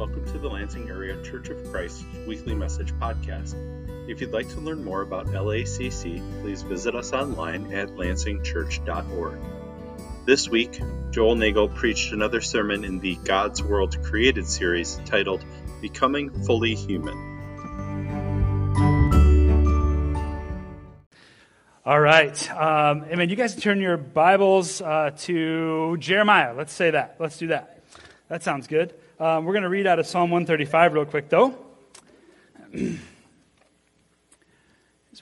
welcome to the Lansing Area Church of Christ weekly message podcast. If you'd like to learn more about LACC, please visit us online at lansingchurch.org. This week, Joel Nagel preached another sermon in the God's World Created series titled Becoming Fully Human. All right. Um, amen. You guys turn your Bibles uh, to Jeremiah. Let's say that. Let's do that. That sounds good. Um, we're going to read out of Psalm 135 real quick, though. As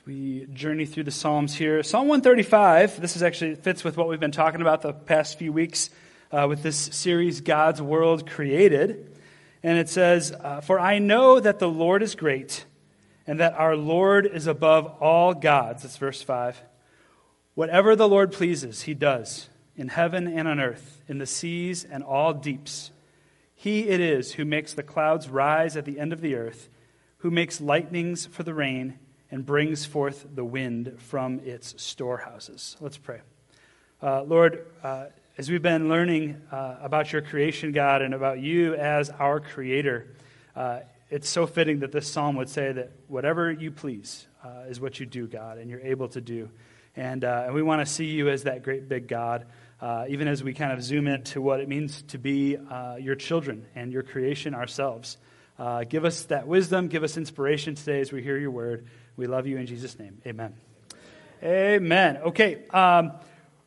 we journey through the Psalms here. Psalm 135, this is actually fits with what we've been talking about the past few weeks uh, with this series, God's World Created. And it says, uh, For I know that the Lord is great, and that our Lord is above all gods. That's verse 5. Whatever the Lord pleases, he does, in heaven and on earth, in the seas and all deeps. He it is who makes the clouds rise at the end of the earth, who makes lightnings for the rain, and brings forth the wind from its storehouses. Let's pray. Uh, Lord, uh, as we've been learning uh, about your creation, God, and about you as our creator, uh, it's so fitting that this psalm would say that whatever you please uh, is what you do, God, and you're able to do. And, uh, and we want to see you as that great big God uh, even as we kind of zoom into what it means to be uh, your children and your creation ourselves. Uh, give us that wisdom, give us inspiration today as we hear your word. We love you in Jesus' name. Amen. Amen. Okay. Um,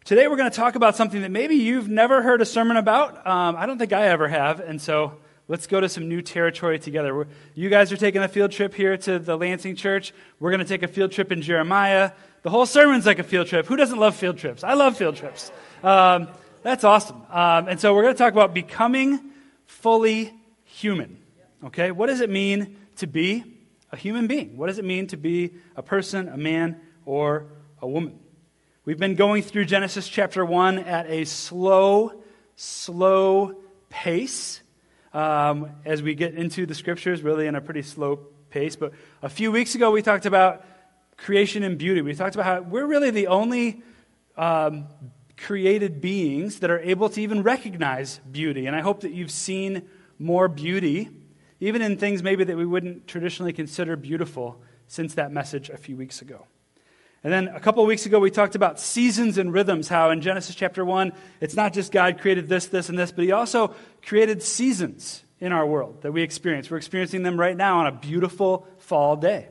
today we're going to talk about something that maybe you've never heard a sermon about. Um, I don't think I ever have. And so let's go to some new territory together. We're, you guys are taking a field trip here to the Lansing Church. We're going to take a field trip in Jeremiah. The whole sermon's like a field trip. Who doesn't love field trips? I love field trips. Um, that's awesome. Um, and so we're going to talk about becoming fully human. Okay? What does it mean to be a human being? What does it mean to be a person, a man, or a woman? We've been going through Genesis chapter 1 at a slow, slow pace um, as we get into the scriptures, really in a pretty slow pace. But a few weeks ago, we talked about creation and beauty. We talked about how we're really the only um, created beings that are able to even recognize beauty. And I hope that you've seen more beauty, even in things maybe that we wouldn't traditionally consider beautiful, since that message a few weeks ago. And then a couple of weeks ago, we talked about seasons and rhythms, how in Genesis chapter 1, it's not just God created this, this, and this, but He also created seasons in our world that we experience. We're experiencing them right now on a beautiful fall day,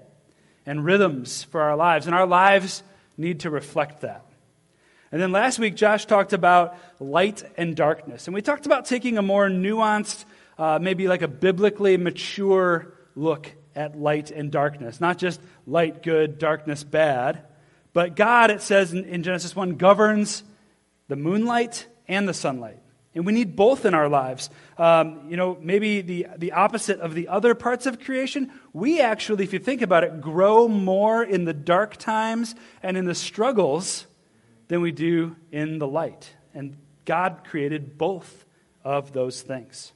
and rhythms for our lives. And our lives need to reflect that. And then last week, Josh talked about light and darkness. And we talked about taking a more nuanced, uh, maybe like a biblically mature look at light and darkness. Not just light good, darkness bad. But God, it says in, in Genesis 1, governs the moonlight and the sunlight. And we need both in our lives. Um, you know, maybe the, the opposite of the other parts of creation. We actually, if you think about it, grow more in the dark times and in the struggles than we do in the light. And God created both of those things.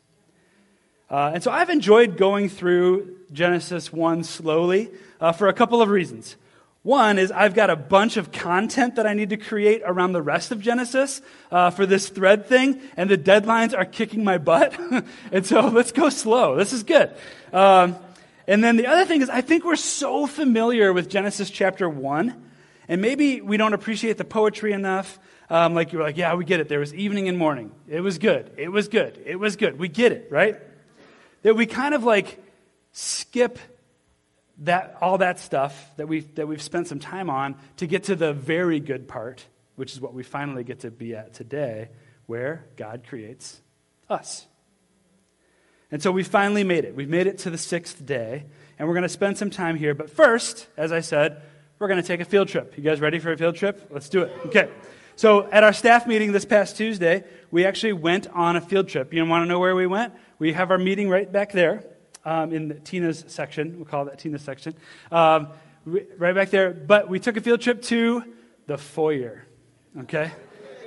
Uh, and so I've enjoyed going through Genesis 1 slowly uh, for a couple of reasons. One is I've got a bunch of content that I need to create around the rest of Genesis uh, for this thread thing, and the deadlines are kicking my butt. and so let's go slow. This is good. Um, and then the other thing is I think we're so familiar with Genesis chapter 1 and maybe we don't appreciate the poetry enough. Um, like you're like, yeah, we get it. There was evening and morning. It was good. It was good. It was good. We get it, right? That we kind of like skip that all that stuff that we that we've spent some time on to get to the very good part, which is what we finally get to be at today, where God creates us. And so we finally made it. We've made it to the sixth day, and we're going to spend some time here. But first, as I said, we're going to take a field trip. You guys ready for a field trip? Let's do it. Okay. So at our staff meeting this past Tuesday, we actually went on a field trip. You want to know where we went? We have our meeting right back there um, in Tina's section. We'll call that Tina's section. Um, right back there. But we took a field trip to the foyer. Okay?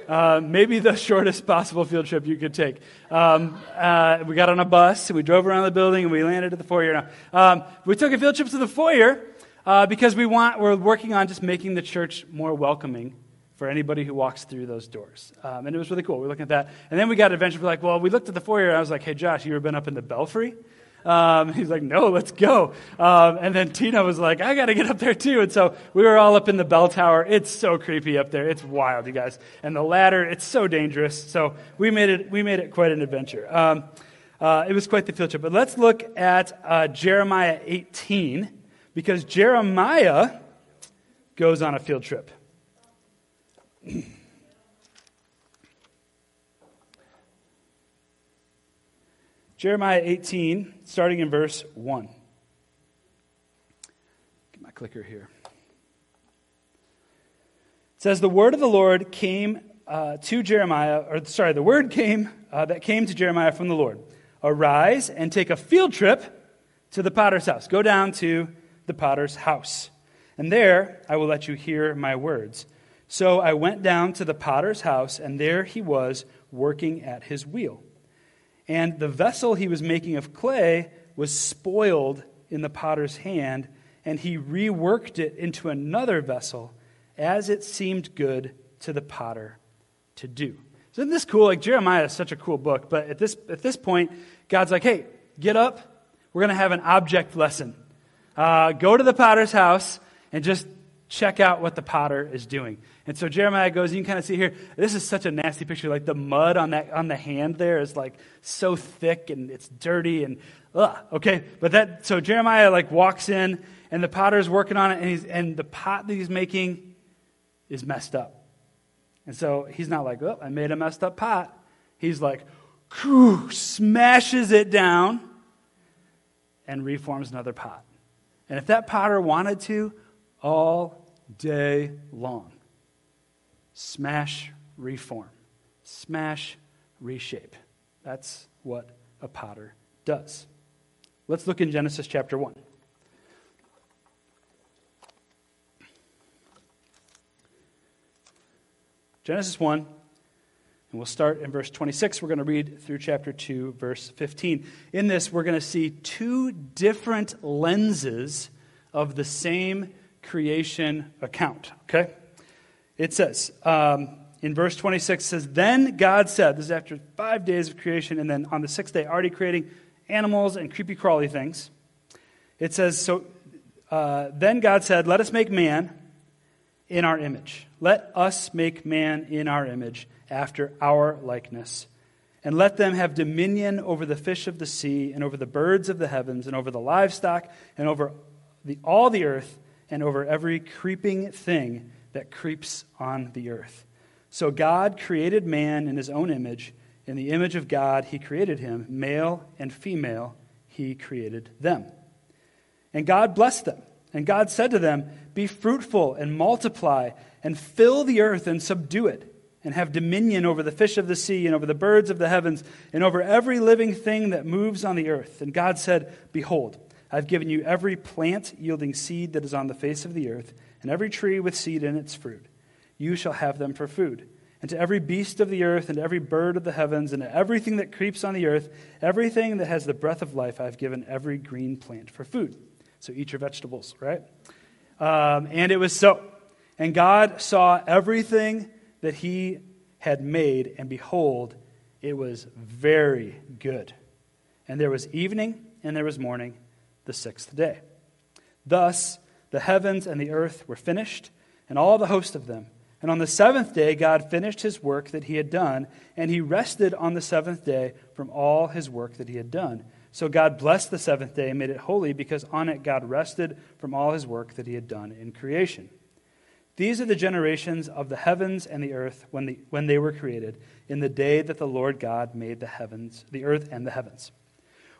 Uh, maybe the shortest possible field trip you could take. Um, uh, we got on a bus, and we drove around the building, and we landed at the foyer. Now, um, we took a field trip to the foyer, uh, because we want, we're working on just making the church more welcoming for anybody who walks through those doors. Um, and it was really cool. We were looking at that. And then we got adventure. We're like, well, we looked at the foyer, and I was like, hey, Josh, you ever been up in the belfry? Um, he's like, no, let's go. Um, and then Tina was like, I got to get up there too. And so we were all up in the bell tower. It's so creepy up there. It's wild, you guys. And the ladder, it's so dangerous. So we made it, we made it quite an adventure. Um, uh, it was quite the field trip. But let's look at uh, Jeremiah 18 because Jeremiah goes on a field trip. Jeremiah 18, starting in verse 1. Get my clicker here. It says, The word of the Lord came uh, to Jeremiah, or sorry, the word came uh, that came to Jeremiah from the Lord. Arise and take a field trip to the potter's house. Go down to the potter's house. And there I will let you hear my words. So I went down to the potter's house, and there he was working at his wheel. And the vessel he was making of clay was spoiled in the potter's hand, and he reworked it into another vessel as it seemed good to the potter to do. So isn't this cool? Like Jeremiah is such a cool book, but at this, at this point, God's like, hey, get up. We're going to have an object lesson. Uh, go to the potter's house and just check out what the potter is doing. And so Jeremiah goes, you can kind of see here, this is such a nasty picture. Like the mud on that on the hand there is like so thick and it's dirty and ugh, okay. But that so Jeremiah like walks in and the potter's working on it and he's and the pot that he's making is messed up. And so he's not like, oh, I made a messed up pot. He's like, smashes it down and reforms another pot. And if that potter wanted to, all day long smash, reform, smash, reshape. That's what a potter does. Let's look in Genesis chapter 1. Genesis 1, and we'll start in verse 26. We're going to read through chapter 2, verse 15. In this, we're going to see two different lenses of the same creation account. Okay? It says, um, in verse 26 says, Then God said, this is after five days of creation, and then on the sixth day, already creating animals and creepy crawly things. It says, So uh, then God said, Let us make man in our image. Let us make man in our image, after our likeness. And let them have dominion over the fish of the sea, and over the birds of the heavens, and over the livestock, and over the, all the earth, and over every creeping thing that creeps on the earth. So God created man in his own image. In the image of God, he created him. Male and female, he created them. And God blessed them. And God said to them, Be fruitful and multiply, and fill the earth and subdue it, and have dominion over the fish of the sea, and over the birds of the heavens, and over every living thing that moves on the earth. And God said, Behold, I've given you every plant yielding seed that is on the face of the earth and every tree with seed in its fruit. You shall have them for food. And to every beast of the earth, and every bird of the heavens, and to everything that creeps on the earth, everything that has the breath of life, I have given every green plant for food. So eat your vegetables, right? Um, and it was so. And God saw everything that he had made, and behold, it was very good. And there was evening, and there was morning, the sixth day. Thus, the heavens and the earth were finished, and all the host of them. And on the seventh day, God finished his work that he had done, and he rested on the seventh day from all his work that he had done. So God blessed the seventh day and made it holy, because on it God rested from all his work that he had done in creation. These are the generations of the heavens and the earth when, the, when they were created, in the day that the Lord God made the heavens, the earth and the heavens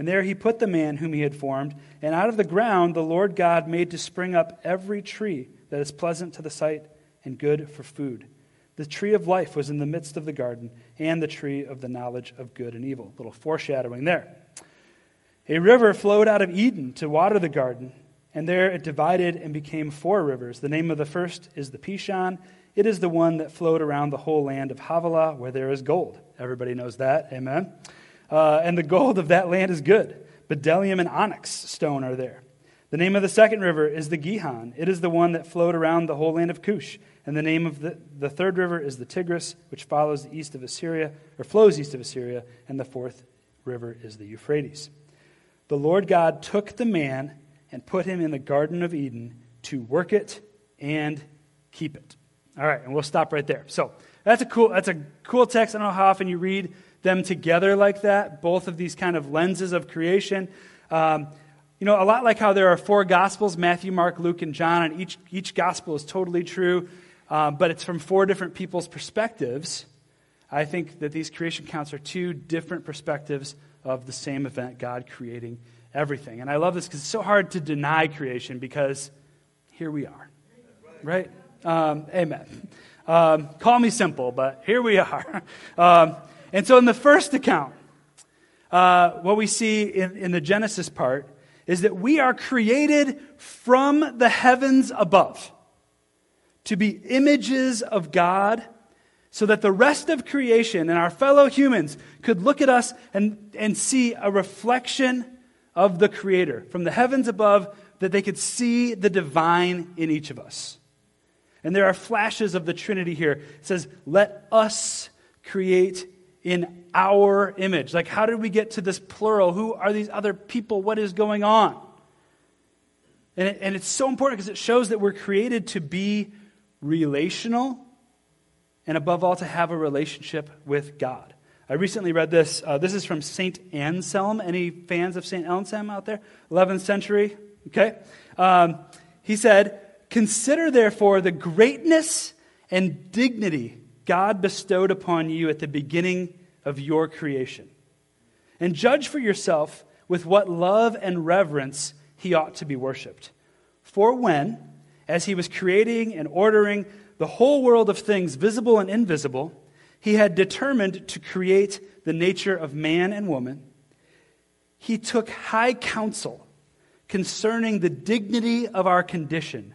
and there he put the man whom he had formed. And out of the ground the Lord God made to spring up every tree that is pleasant to the sight and good for food. The tree of life was in the midst of the garden, and the tree of the knowledge of good and evil. A little foreshadowing there. A river flowed out of Eden to water the garden, and there it divided and became four rivers. The name of the first is the Pishon. It is the one that flowed around the whole land of Havilah, where there is gold. Everybody knows that. Amen. Uh, and the gold of that land is good. Bdellium and onyx stone are there. The name of the second river is the Gihon. It is the one that flowed around the whole land of Cush. And the name of the, the third river is the Tigris, which follows the east of Assyria, or flows east of Assyria. And the fourth river is the Euphrates. The Lord God took the man and put him in the Garden of Eden to work it and keep it. All right, and we'll stop right there. So that's a cool, that's a cool text. I don't know how often you read them together like that, both of these kind of lenses of creation. Um, you know, a lot like how there are four Gospels Matthew, Mark, Luke, and John, and each, each Gospel is totally true, um, but it's from four different people's perspectives. I think that these creation counts are two different perspectives of the same event, God creating everything. And I love this because it's so hard to deny creation because here we are. Right? Um, amen. Um, call me simple, but here we are. Um, and so in the first account, uh, what we see in, in the Genesis part is that we are created from the heavens above to be images of God so that the rest of creation and our fellow humans could look at us and, and see a reflection of the Creator from the heavens above, that they could see the divine in each of us. And there are flashes of the Trinity here. It says, Let us create in our image. Like, how did we get to this plural? Who are these other people? What is going on? And, it, and it's so important because it shows that we're created to be relational and, above all, to have a relationship with God. I recently read this. Uh, this is from St. Anselm. Any fans of St. Anselm out there? 11th century. Okay. Um, he said, Consider, therefore, the greatness and dignity God bestowed upon you at the beginning of your creation. And judge for yourself with what love and reverence he ought to be worshiped. For when, as he was creating and ordering the whole world of things, visible and invisible, he had determined to create the nature of man and woman, he took high counsel concerning the dignity of our condition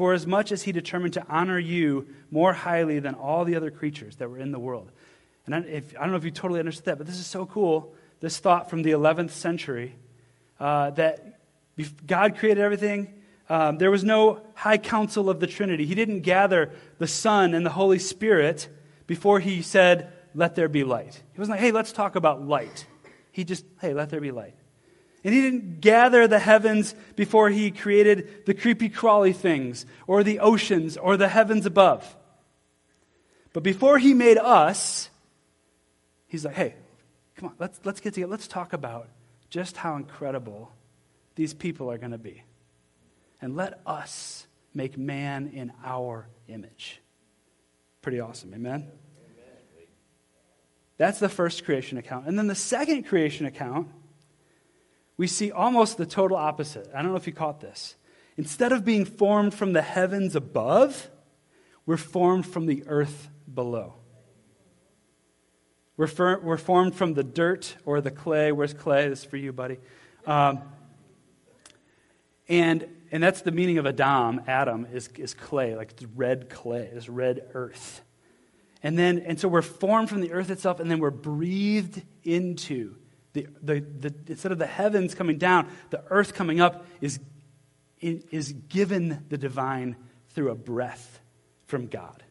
for as much as he determined to honor you more highly than all the other creatures that were in the world. And I, if, I don't know if you totally understood that, but this is so cool. This thought from the 11th century uh, that God created everything. Um, there was no high council of the Trinity. He didn't gather the Son and the Holy Spirit before he said, Let there be light. He wasn't like, Hey, let's talk about light. He just, Hey, let there be light. And he didn't gather the heavens before he created the creepy crawly things or the oceans or the heavens above. But before he made us, he's like, hey, come on, let's, let's get together. Let's talk about just how incredible these people are going to be. And let us make man in our image. Pretty awesome, amen? That's the first creation account. And then the second creation account we see almost the total opposite. I don't know if you caught this. Instead of being formed from the heavens above, we're formed from the earth below. We're, for, we're formed from the dirt or the clay. Where's clay? This is for you, buddy. Um, and, and that's the meaning of Adam. Adam is, is clay, like red clay, this red earth. And then, and so we're formed from the earth itself, and then we're breathed into the, the, the, instead of the heavens coming down, the earth coming up is, is given the divine through a breath from God.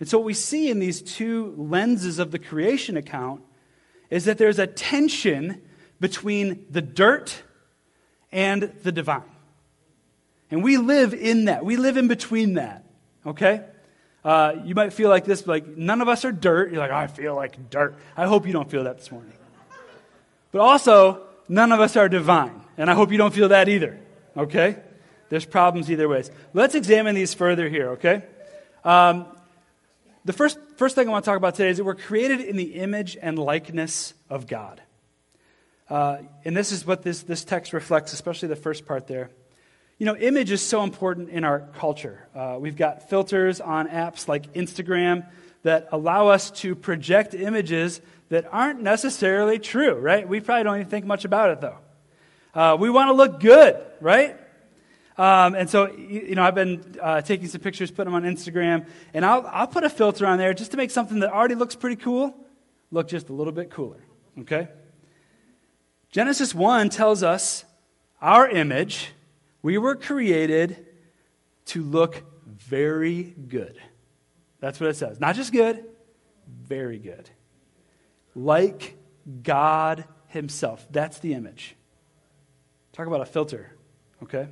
And so, what we see in these two lenses of the creation account is that there's a tension between the dirt and the divine. And we live in that. We live in between that. Okay? Uh, you might feel like this, like none of us are dirt. You're like, I feel like dirt. I hope you don't feel that this morning. But also, none of us are divine. And I hope you don't feel that either. Okay? There's problems either ways. Let's examine these further here, okay? Um, the first, first thing I want to talk about today is that we're created in the image and likeness of God. Uh, and this is what this, this text reflects, especially the first part there. You know, image is so important in our culture. Uh, we've got filters on apps like Instagram that allow us to project images that aren't necessarily true, right? We probably don't even think much about it, though. Uh, we want to look good, right? Um, and so, you know, I've been uh, taking some pictures, putting them on Instagram, and I'll, I'll put a filter on there just to make something that already looks pretty cool look just a little bit cooler, okay? Genesis 1 tells us our image, we were created to look very good. That's what it says. Not just good, very good. Like God Himself. That's the image. Talk about a filter, okay?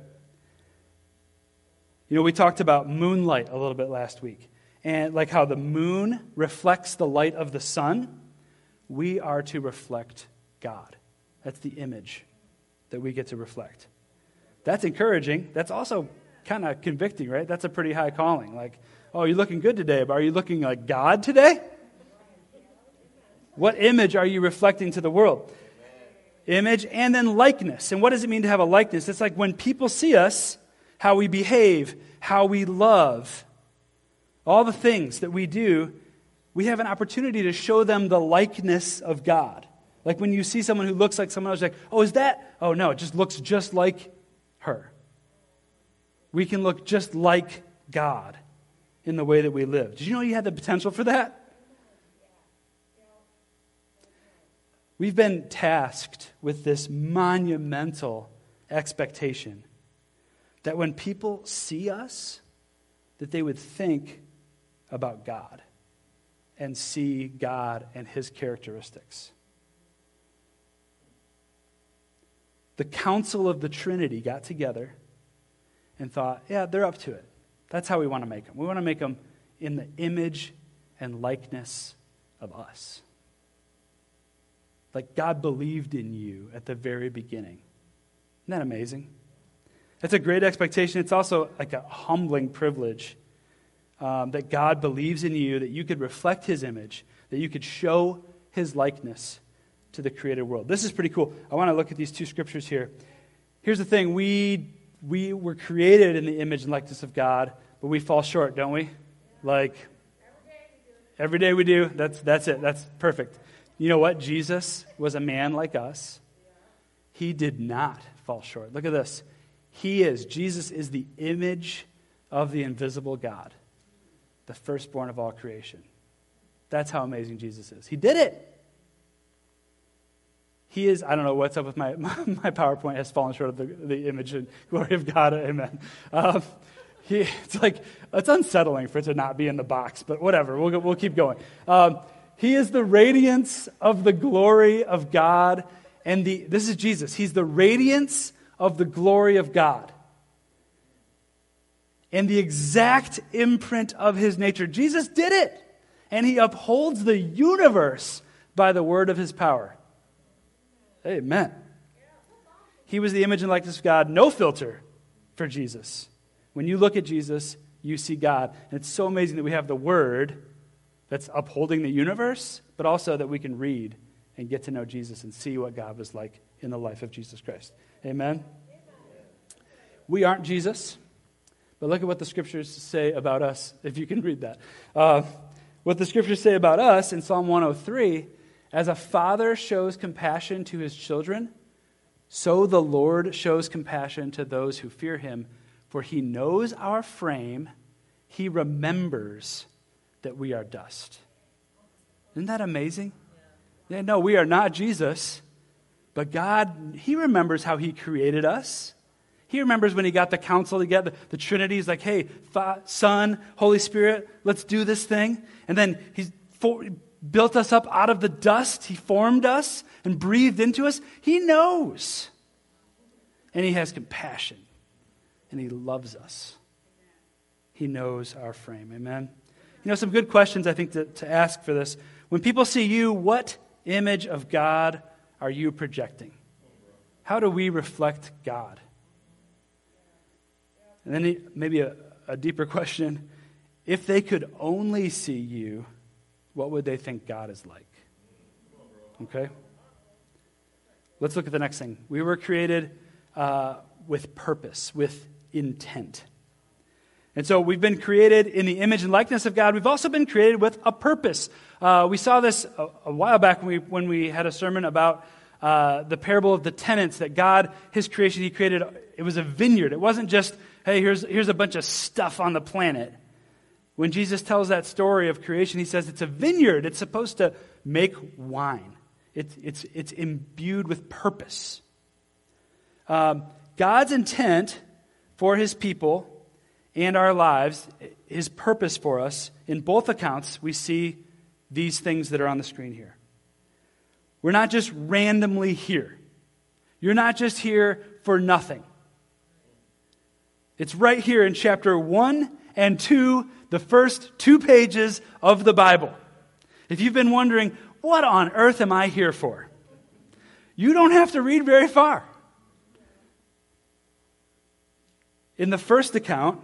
You know, we talked about moonlight a little bit last week, and like how the moon reflects the light of the sun. We are to reflect God. That's the image that we get to reflect. That's encouraging. That's also kind of convicting, right? That's a pretty high calling. Like, oh, you're looking good today, but are you looking like God today? What image are you reflecting to the world? Image and then likeness. And what does it mean to have a likeness? It's like when people see us, how we behave, how we love, all the things that we do, we have an opportunity to show them the likeness of God. Like when you see someone who looks like someone else, like, oh, is that? Oh, no, it just looks just like her. We can look just like God in the way that we live. Did you know you had the potential for that? We've been tasked with this monumental expectation that when people see us, that they would think about God and see God and his characteristics. The council of the Trinity got together and thought, yeah, they're up to it. That's how we want to make them. We want to make them in the image and likeness of us. Like God believed in you at the very beginning. Isn't that amazing? That's a great expectation. It's also like a humbling privilege um, that God believes in you, that you could reflect his image, that you could show his likeness to the created world. This is pretty cool. I want to look at these two scriptures here. Here's the thing we, we were created in the image and likeness of God, but we fall short, don't we? Like, every day we do. That's, that's it. That's perfect. You know what? Jesus was a man like us. He did not fall short. Look at this. He is, Jesus is the image of the invisible God the firstborn of all creation. That's how amazing Jesus is. He did it. He is, I don't know what's up with my, my PowerPoint has fallen short of the, the image and glory of God. Amen. Um, he, it's like, it's unsettling for it to not be in the box, but whatever. We'll, we'll keep going. Um, he is the radiance of the glory of God. And the, this is Jesus. He's the radiance of the glory of God and the exact imprint of his nature. Jesus did it, and he upholds the universe by the word of his power. Amen. He was the image and likeness of God, no filter for Jesus. When you look at Jesus, you see God. And it's so amazing that we have the word that's upholding the universe, but also that we can read and get to know Jesus and see what God was like in the life of Jesus Christ. Amen. We aren't Jesus. But look at what the scriptures say about us, if you can read that. Uh, what the scriptures say about us in Psalm 103 as a father shows compassion to his children, so the Lord shows compassion to those who fear him, for he knows our frame, he remembers that we are dust. Isn't that amazing? Yeah, no, we are not Jesus, but God, he remembers how he created us. He remembers when he got the council together, the Trinity is like, hey, Son, Holy Spirit, let's do this thing. And then he for, built us up out of the dust. He formed us and breathed into us. He knows. And he has compassion. And he loves us. He knows our frame. Amen. You know, some good questions I think to, to ask for this. When people see you, what image of God are you projecting? How do we reflect God? And then maybe a, a deeper question if they could only see you, what would they think God is like? Okay? Let's look at the next thing. We were created uh, with purpose, with intent. And so we've been created in the image and likeness of God. We've also been created with a purpose. Uh, we saw this a, a, while back when we, when we had a sermon about uh, the parable of the tenants that God, His creation, He created, it was a vineyard. It wasn't just, hey, here's, here's a bunch of stuff on the planet. When Jesus tells that story of creation, He says it's a vineyard. It's supposed to make wine, it's, it's, it's imbued with purpose. Um, God's intent for His people and our lives, his purpose for us, in both accounts, we see these things that are on the screen here. We're not just randomly here. You're not just here for nothing. It's right here in chapter 1 and 2, the first two pages of the Bible. If you've been wondering, what on earth am I here for? You don't have to read very far. In the first account,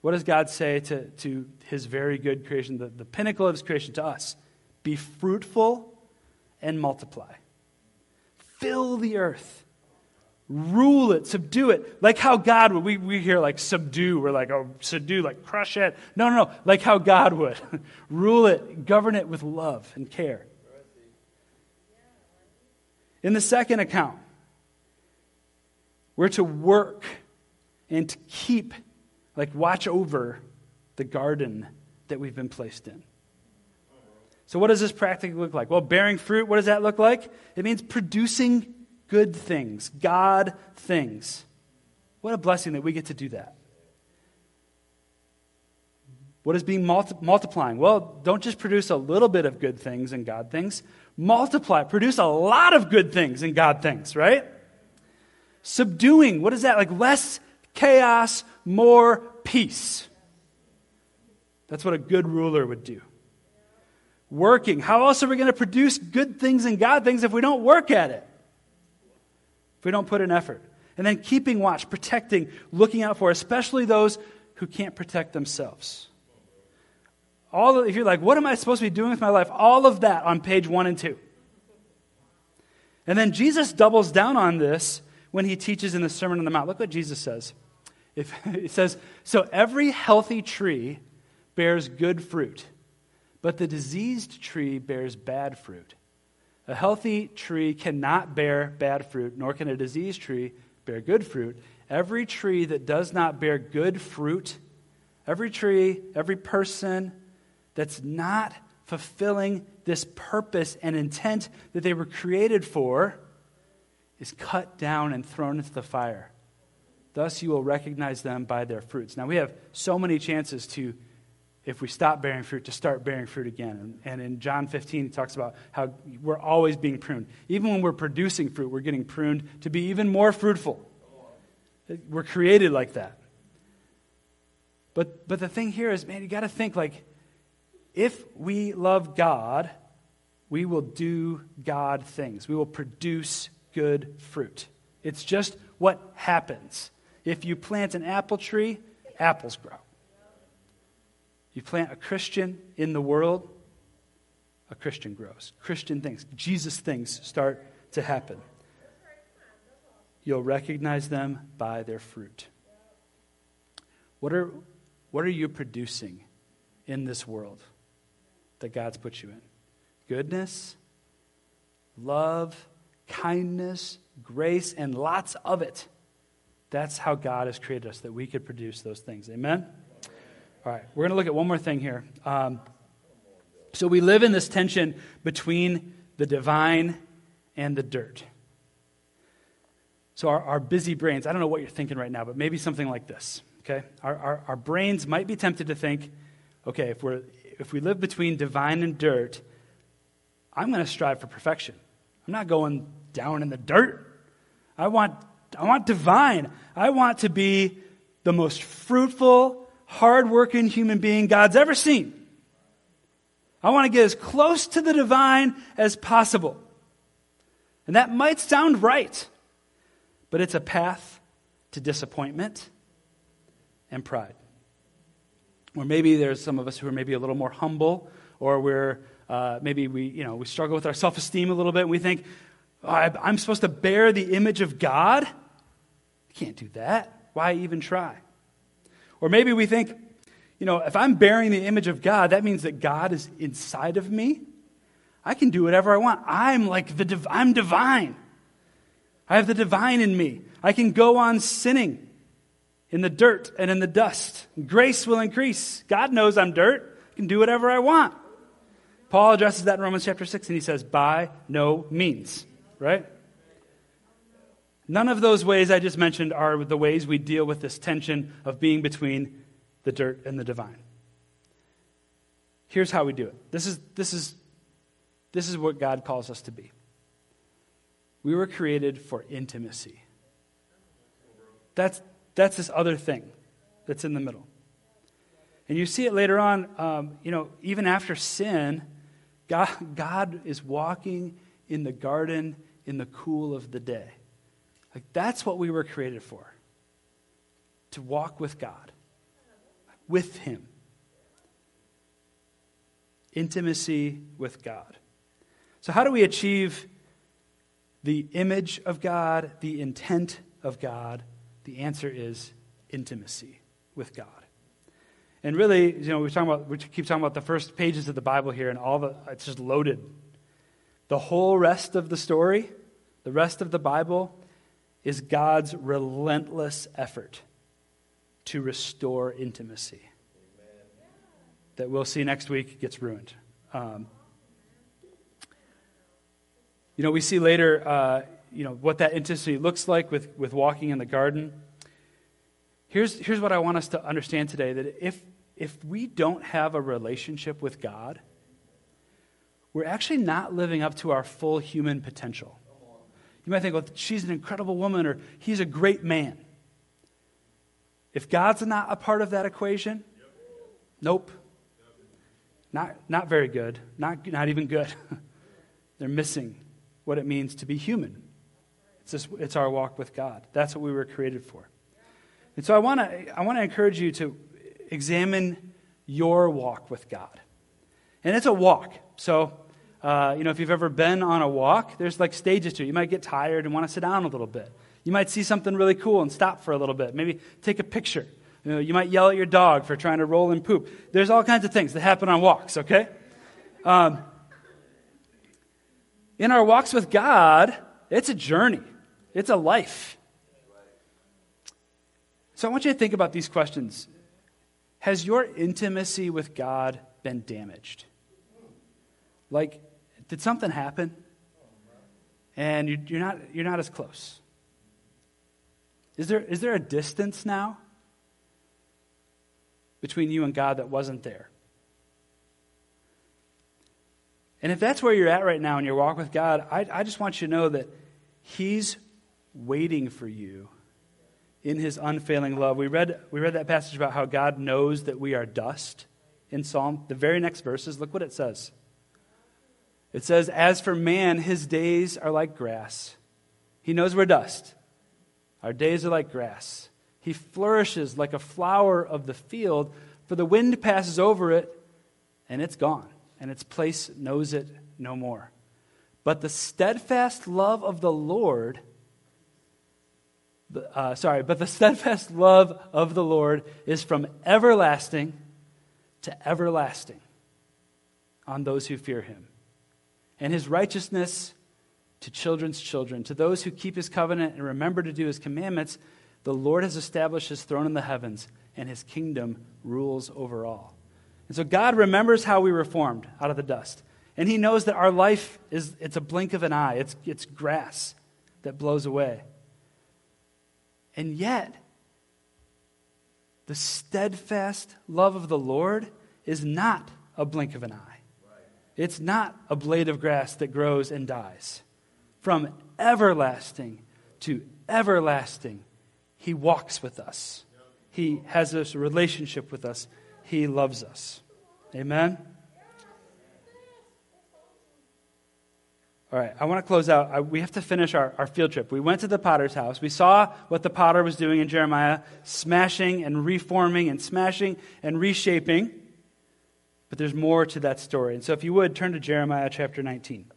what does God say to, to his very good creation, the, the pinnacle of his creation to us? Be fruitful and multiply. Fill the earth. Rule it, subdue it. Like how God would. We, we hear like subdue. We're like, oh, subdue, like crush it. No, no, no. Like how God would. Rule it, govern it with love and care. In the second account, we're to work and to keep like watch over the garden that we've been placed in. So, what does this practically look like? Well, bearing fruit, what does that look like? It means producing good things, God things. What a blessing that we get to do that. What is being multi- multiplying? Well, don't just produce a little bit of good things and God things. Multiply, produce a lot of good things and God things, right? Subduing, what is that? Like less chaos, more peace. That's what a good ruler would do. Working. How else are we going to produce good things and God things if we don't work at it? If we don't put in effort. And then keeping watch, protecting, looking out for, especially those who can't protect themselves. All of, if you're like, what am I supposed to be doing with my life? All of that on page one and two. And then Jesus doubles down on this when he teaches in the Sermon on the Mount. Look what Jesus says. If, it says, So every healthy tree bears good fruit, but the diseased tree bears bad fruit. A healthy tree cannot bear bad fruit, nor can a diseased tree bear good fruit. Every tree that does not bear good fruit, every tree, every person that's not fulfilling this purpose and intent that they were created for, is cut down and thrown into the fire. Thus you will recognize them by their fruits. Now, we have so many chances to, if we stop bearing fruit, to start bearing fruit again. And, in John 15, he talks about how we're always being pruned. Even when we're producing fruit, we're getting pruned to be even more fruitful. We're created like that. But, but the thing here is, man, you got to think like, if we love God, we will do God things. We will produce good fruit. It's just what happens. If you plant an apple tree, apples grow. You plant a Christian in the world, a Christian grows. Christian things, Jesus things start to happen. You'll recognize them by their fruit. What are, what are you producing in this world that God's put you in? Goodness, love, kindness, grace, and lots of it. That's how God has created us, that we could produce those things. Amen? All right, we're going to look at one more thing here. Um, so we live in this tension between the divine and the dirt. So our, our busy brains, I don't know what you're thinking right now, but maybe something like this. Okay? Our, our, our brains might be tempted to think, okay, if, we're, if we live between divine and dirt, I'm going to strive for perfection. I'm not going down in the dirt. I want I want divine. I want to be the most fruitful, hardworking human being God's ever seen. I want to get as close to the divine as possible. And that might sound right, but it's a path to disappointment and pride. Or maybe there's some of us who are maybe a little more humble, or we're uh, maybe we, you know, we struggle with our self esteem a little bit, and we think, oh, I'm supposed to bear the image of God. Can't do that. Why even try? Or maybe we think, you know, if I'm bearing the image of God, that means that God is inside of me. I can do whatever I want. I'm like the div- I'm divine. I have the divine in me. I can go on sinning in the dirt and in the dust. Grace will increase. God knows I'm dirt. I can do whatever I want. Paul addresses that in Romans chapter 6 and he says, by no means, right? None of those ways I just mentioned are the ways we deal with this tension of being between the dirt and the divine. Here's how we do it. This is, this is, this is what God calls us to be. We were created for intimacy. That's, that's this other thing that's in the middle. And you see it later on, um, you know, even after sin, God, God is walking in the garden in the cool of the day. Like, that's what we were created for to walk with God, with Him. Intimacy with God. So, how do we achieve the image of God, the intent of God? The answer is intimacy with God. And really, you know, we're talking about, we keep talking about the first pages of the Bible here, and all the, it's just loaded. The whole rest of the story, the rest of the Bible, is God's relentless effort to restore intimacy. That we'll see next week gets ruined. Um, you know, we see later, uh, you know, what that intimacy looks like with, with walking in the garden. Here's, here's what I want us to understand today that if, if we don't have a relationship with God, we're actually not living up to our full human potential. You might think, well, she's an incredible woman or he's a great man. If God's not a part of that equation, nope. Not, not very good. Not, not even good. They're missing what it means to be human. It's, just, it's our walk with God. That's what we were created for. And so I want to I wanna encourage you to examine your walk with God. And it's a walk. So uh, you know, if you've ever been on a walk, there's like stages to it. You might get tired and want to sit down a little bit. You might see something really cool and stop for a little bit. Maybe take a picture. You, know, you might yell at your dog for trying to roll and poop. There's all kinds of things that happen on walks, okay? Um, in our walks with God, it's a journey, it's a life. So I want you to think about these questions. Has your intimacy with God been damaged? Like, did something happen? And you're not, you're not as close. Is there, is there a distance now between you and God that wasn't there? And if that's where you're at right now in your walk with God, I, I just want you to know that He's waiting for you in His unfailing love. We read, we read that passage about how God knows that we are dust in Psalm. The very next verses, look what it says. It says, As for man, his days are like grass. He knows we're dust. Our days are like grass. He flourishes like a flower of the field, for the wind passes over it, and it's gone, and its place knows it no more. But the steadfast love of the Lord, uh, sorry, but the steadfast love of the Lord is from everlasting to everlasting on those who fear him and his righteousness to children's children. To those who keep his covenant and remember to do his commandments, the Lord has established his throne in the heavens, and his kingdom rules over all. And so God remembers how we were formed out of the dust. And he knows that our life is it's a blink of an eye. It's, it's grass that blows away. And yet, the steadfast love of the Lord is not a blink of an eye. It's not a blade of grass that grows and dies. From everlasting to everlasting, He walks with us. He has this relationship with us. He loves us. Amen? All right, I want to close out. I, we have to finish our, our field trip. We went to the potter's house. We saw what the potter was doing in Jeremiah, smashing and reforming and smashing and reshaping. But there's more to that story. And so, if you would, turn to Jeremiah chapter 19.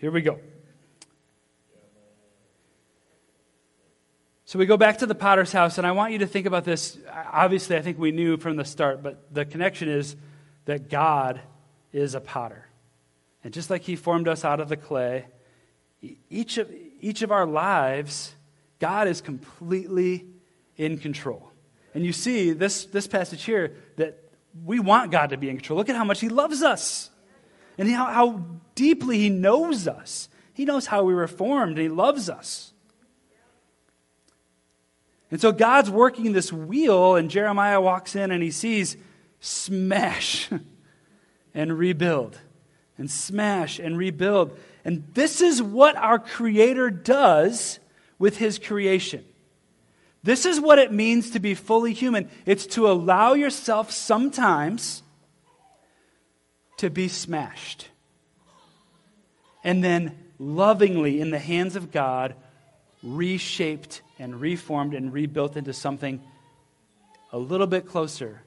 Here we go. So we go back to the potter's house, and I want you to think about this. Obviously, I think we knew from the start, but the connection is that God is a potter. And just like He formed us out of the clay, each of, each of our lives, God is completely in control. And you see this, this passage here that we want God to be in control. Look at how much He loves us and how, how deeply He knows us. He knows how we were formed, and He loves us. And so God's working this wheel, and Jeremiah walks in and he sees smash and rebuild, and smash and rebuild. And this is what our Creator does with His creation. This is what it means to be fully human it's to allow yourself sometimes to be smashed. And then lovingly, in the hands of God, reshaped and reformed and rebuilt into something a little bit closer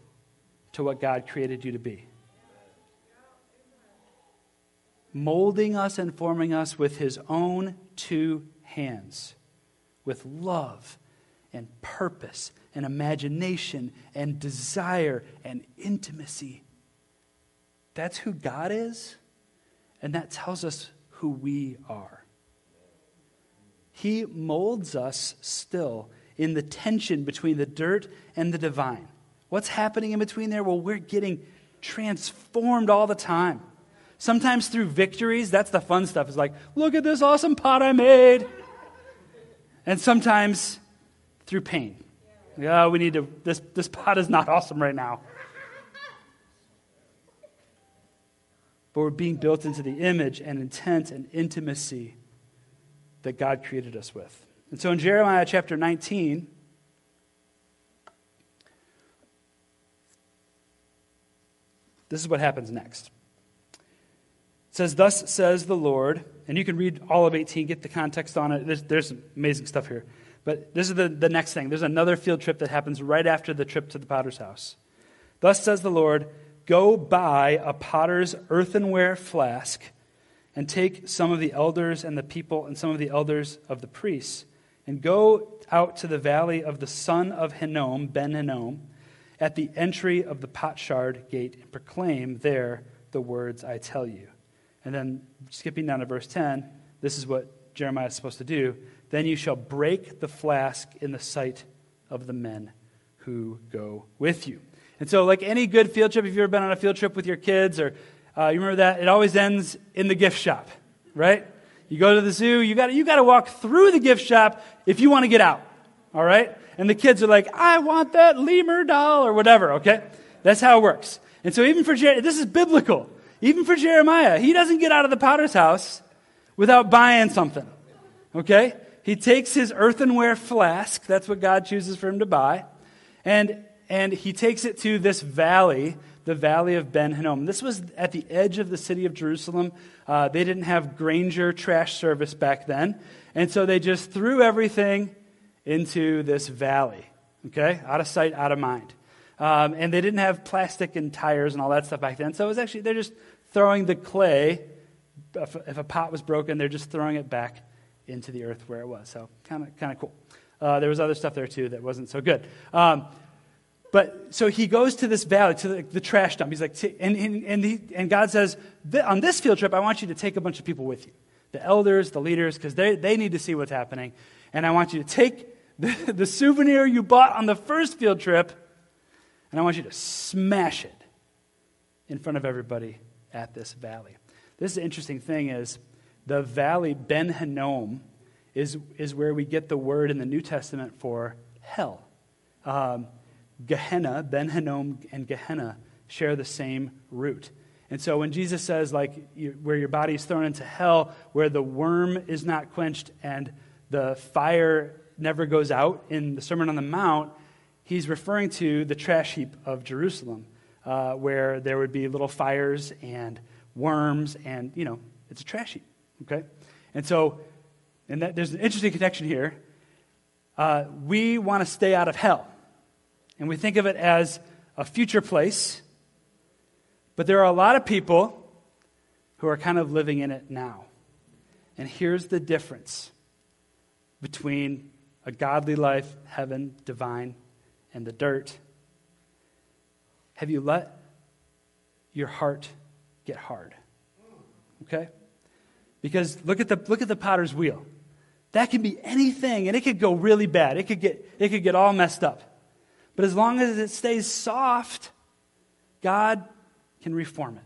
to what God created you to be. Molding us and forming us with His own two hands, with love and purpose and imagination and desire and intimacy. That's who God is, and that tells us who we are. He molds us still in the tension between the dirt and the divine. What's happening in between there? Well, we're getting transformed all the time. Sometimes through victories, that's the fun stuff. It's like, look at this awesome pot I made. And sometimes through pain. Yeah, we need to, this, this pot is not awesome right now. But we're being built into the image and intent and intimacy that God created us with. And so in Jeremiah chapter 19, this is what happens next. It says, Thus says the Lord, and you can read all of 18, get the context on it. There's, there's amazing stuff here. But this is the, the next thing. There's another field trip that happens right after the trip to the potter's house. Thus says the Lord, Go buy a potter's earthenware flask and take some of the elders and the people and some of the elders of the priests and go out to the valley of the son of Hinnom, Ben Hinnom, at the entry of the potsherd gate and proclaim there the words I tell you. And then skipping down to verse 10, this is what Jeremiah is supposed to do. Then you shall break the flask in the sight of the men who go with you. And so, like any good field trip, if you've ever been on a field trip with your kids or uh, you remember that? It always ends in the gift shop, right? You go to the zoo, you got you got to walk through the gift shop if you want to get out, all right? And the kids are like, I want that lemur doll or whatever, okay? That's how it works. And so even for Jer- this is biblical. Even for Jeremiah, he doesn't get out of the potter's house without buying something, okay? He takes his earthenware flask, that's what God chooses for him to buy, and, and he takes it to this valley the valley of Ben Hinnom. This was at the edge of the city of Jerusalem. Uh, they didn't have Granger trash service back then. And so they just threw everything into this valley, okay? Out of sight, out of mind. Um, and they didn't have plastic and tires and all that stuff back then. So it was actually, they're just throwing the clay. If, a pot was broken, they're just throwing it back into the earth where it was. So kind of kind of cool. Uh, there was other stuff there too that wasn't so good. Um, but so he goes to this valley, to the, the trash dump. He's like, and, and, and, he, and God says, on this field trip, I want you to take a bunch of people with you the elders, the leaders, because they, they need to see what's happening. And I want you to take the, the souvenir you bought on the first field trip, and I want you to smash it in front of everybody at this valley. This is interesting thing is the valley Ben Hinnom is, is where we get the word in the New Testament for hell. Um, Gehenna, Ben Hinnom and Gehenna share the same root. And so when Jesus says, like, you, where your body is thrown into hell, where the worm is not quenched and the fire never goes out in the Sermon on the Mount, he's referring to the trash heap of Jerusalem, uh, where there would be little fires and worms, and, you know, it's a trash heap, okay? And so, and that, there's an interesting connection here. Uh, we want to stay out of hell and we think of it as a future place. But there are a lot of people who are kind of living in it now. And here's the difference between a godly life, heaven, divine, and the dirt. Have you let your heart get hard? Okay? Because look at the, look at the potter's wheel. That can be anything, and it could go really bad. It could get, it could get all messed up. But as long as it stays soft, God can reform it.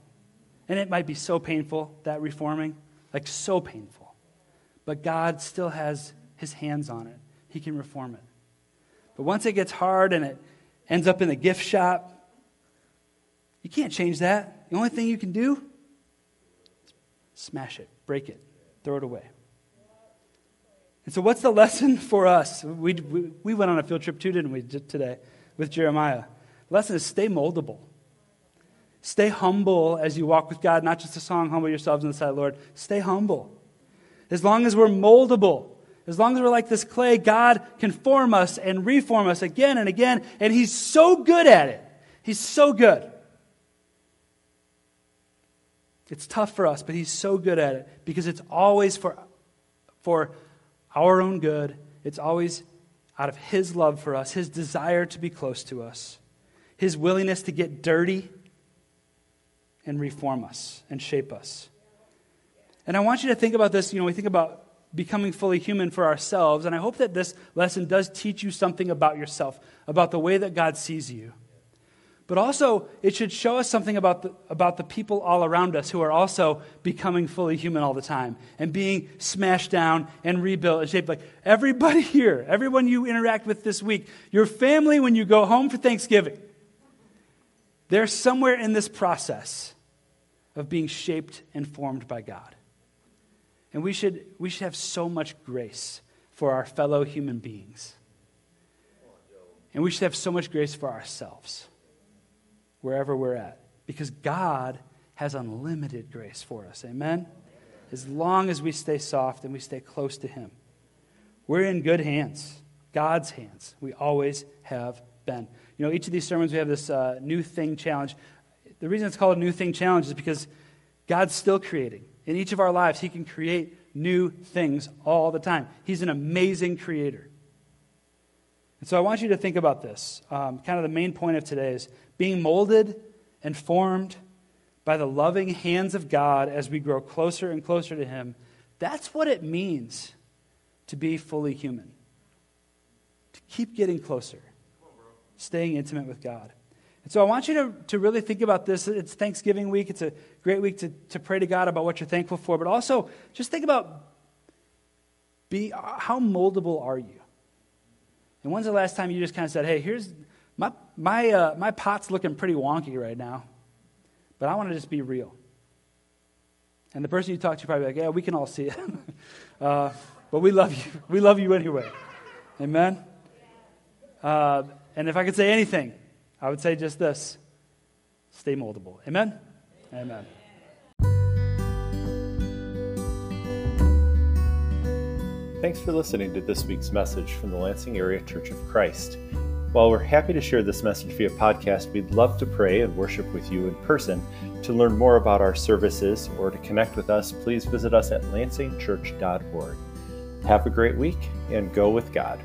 And it might be so painful, that reforming, like so painful. But God still has his hands on it. He can reform it. But once it gets hard and it ends up in the gift shop, you can't change that. The only thing you can do is smash it, break it, throw it away. And so, what's the lesson for us? We, we, we went on a field trip too, didn't we, today with Jeremiah? The lesson is stay moldable. Stay humble as you walk with God, not just a song, humble yourselves in the sight of the Lord. Stay humble. As long as we're moldable, as long as we're like this clay, God can form us and reform us again and again, and He's so good at it. He's so good. It's tough for us, but He's so good at it because it's always for, for our own good. It's always out of His love for us, His desire to be close to us, His willingness to get dirty and reform us and shape us. And I want you to think about this. You know, we think about becoming fully human for ourselves, and I hope that this lesson does teach you something about yourself, about the way that God sees you. But also, it should show us something about the, about the people all around us who are also becoming fully human all the time and being smashed down and rebuilt and shaped. Like everybody here, everyone you interact with this week, your family when you go home for Thanksgiving, they're somewhere in this process of being shaped and formed by God. And we should, we should have so much grace for our fellow human beings. And we should have so much grace for ourselves wherever we're at. Because God has unlimited grace for us. Amen? As long as we stay soft and we stay close to Him. We're in good hands, God's hands. We always have been. You know, each of these sermons, we have this uh, new thing challenge. The reason it's called a new thing challenge is because God's still creating. In each of our lives, He can create new things all the time. He's an amazing creator. And so I want you to think about this. Um, kind of the main point of today is being molded and formed by the loving hands of God as we grow closer and closer to Him. That's what it means to be fully human. To keep getting closer, staying intimate with God. And so I want you to, to really think about this. It's Thanksgiving week. It's a great week to, to pray to God about what you're thankful for, but also just think about be, how moldable are you? And when's the last time you just kind of said, hey, here's my, my, uh, my pot's looking pretty wonky right now, but I want to just be real. And the person you talk to probably like, yeah, we can all see it. uh, but we love you. We love you anyway. Amen? Uh, and if I could say anything, I would say just this stay moldable. Amen? Amen. Thanks for listening to this week's message from the Lansing Area Church of Christ. While we're happy to share this message via podcast, we'd love to pray and worship with you in person. To learn more about our services or to connect with us, please visit us at lansingchurch.org. Have a great week and go with God.